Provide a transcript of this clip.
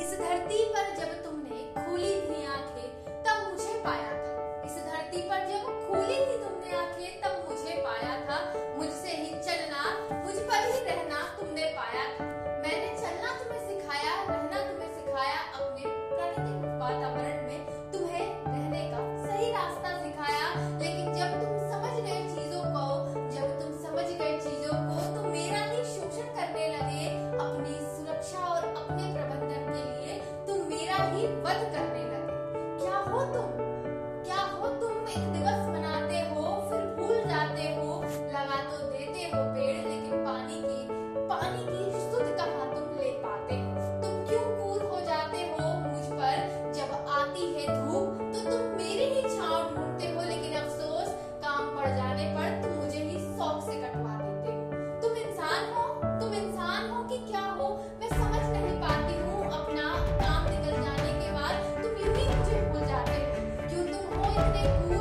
इस धरती पर जब तुमने खोली थी आँखें, तब मुझे पाया था। इस धरती पर जब खोली थी तुमने आँखें, तब मुझे पाया था। मुझसे ही चलना, मुझ पर ही रहना तुमने पाया था। मैंने चलना तुम्हें सिखाया, रहना तुम्हें सिखाया अपने प्रकृति वातावरण Igual que Thank you.